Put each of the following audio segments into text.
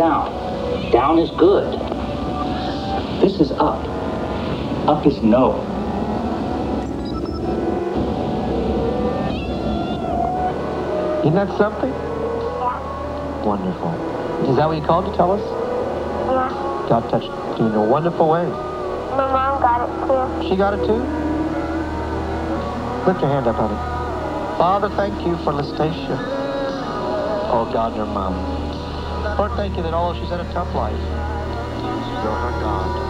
down. Down. Down is good. This is up. Up is no. Isn't that something? Yeah. Wonderful. Is that what you called to tell us? Yeah. God touched you in a wonderful way. My mom got it too. She got it too? Lift your hand up, honey. Father, thank you for Listacia. Oh, God, your her mom. Lord, thank you that although she's had a tough life, you're her God,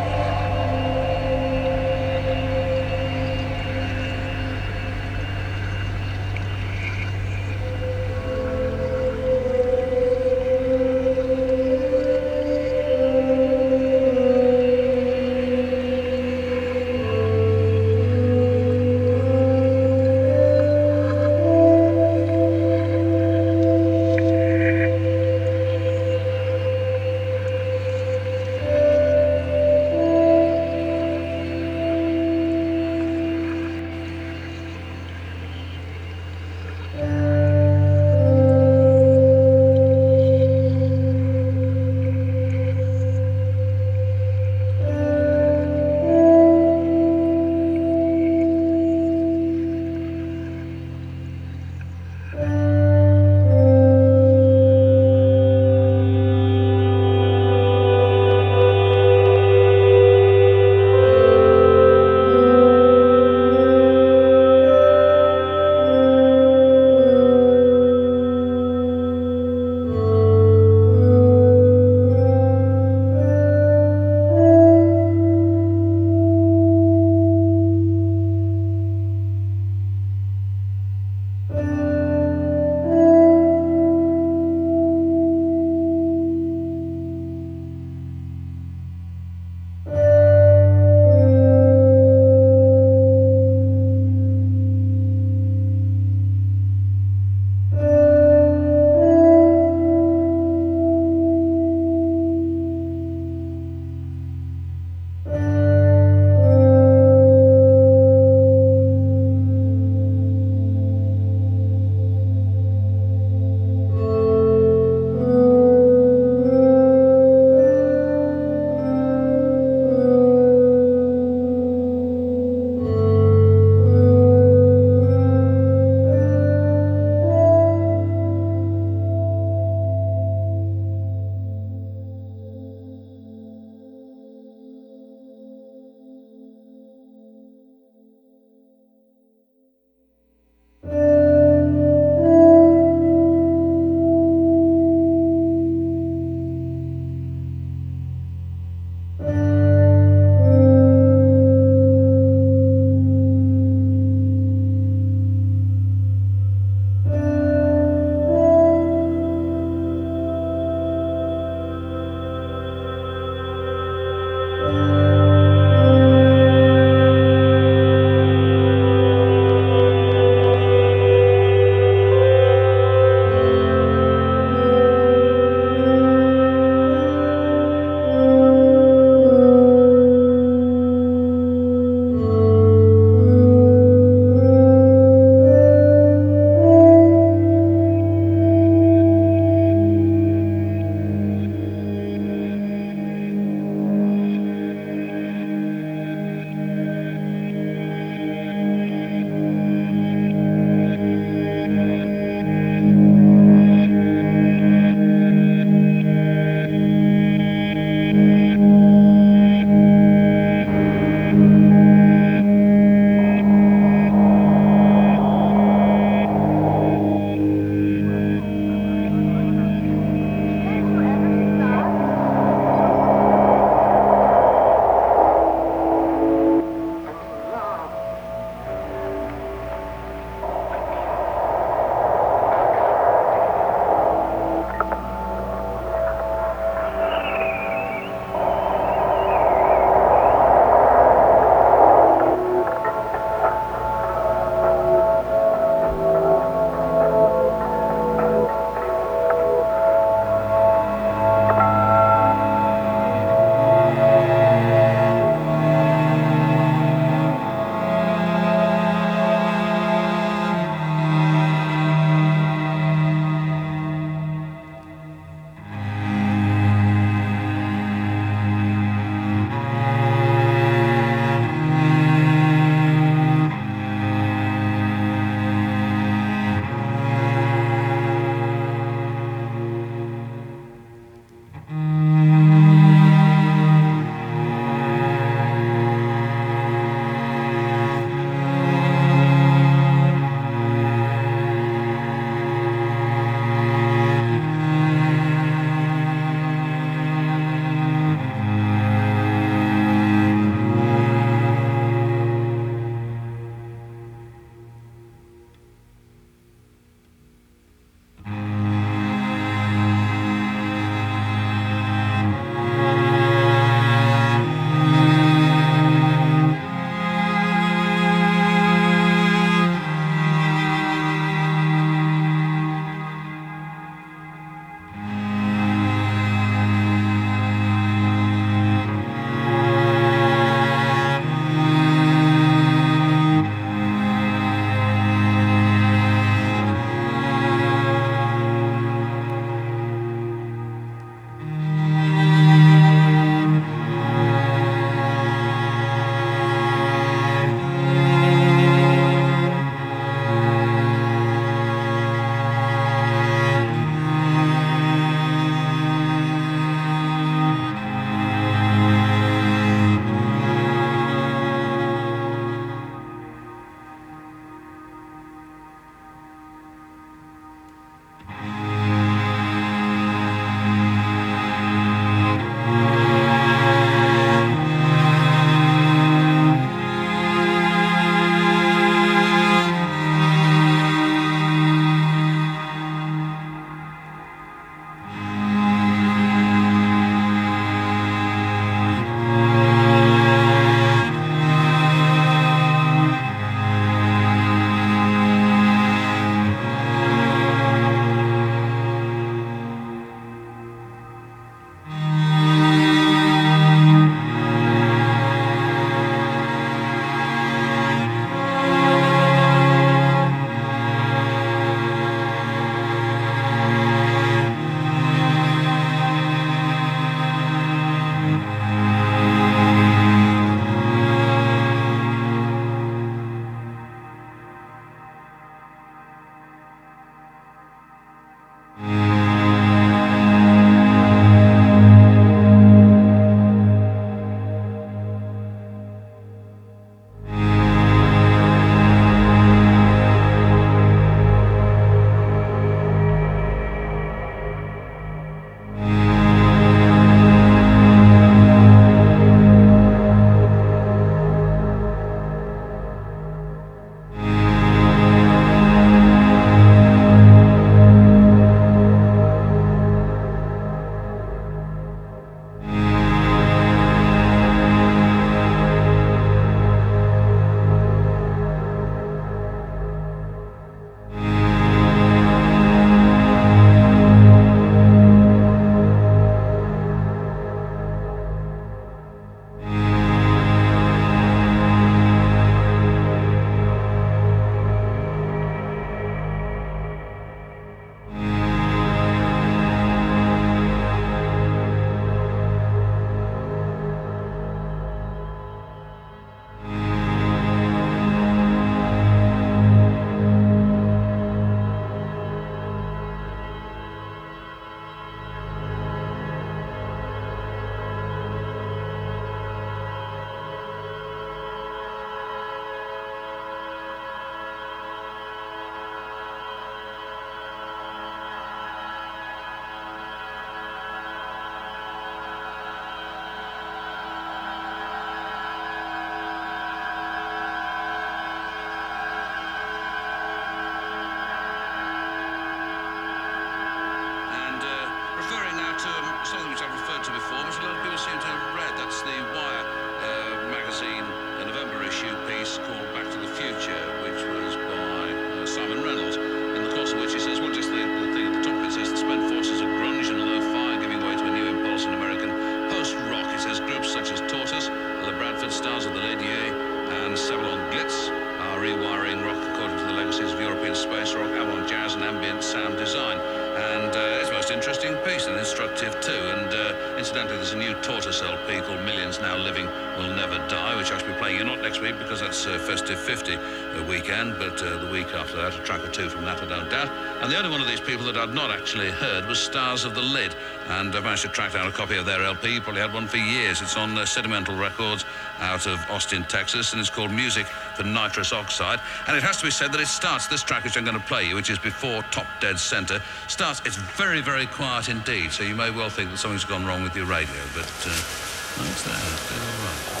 too. And uh, incidentally, there's a new Tortoise LP called Millions Now Living Will Never Die, which I shall be playing you not next week because that's uh, Festive 50 uh, weekend, but uh, the week after that, a track or two from that, I don't doubt. And the only one of these people that I'd not actually heard was Stars of the Lid. And I managed to track down a copy of their LP. Probably had one for years. It's on uh, Sedimental Records out of Austin, Texas, and it's called Music for Nitrous Oxide. And it has to be said that it starts, this track which I'm going to play you, which is before Top Dead Center, starts, it's very, very quiet indeed. So you may well think that something's gone wrong with your radio, but uh, it's there.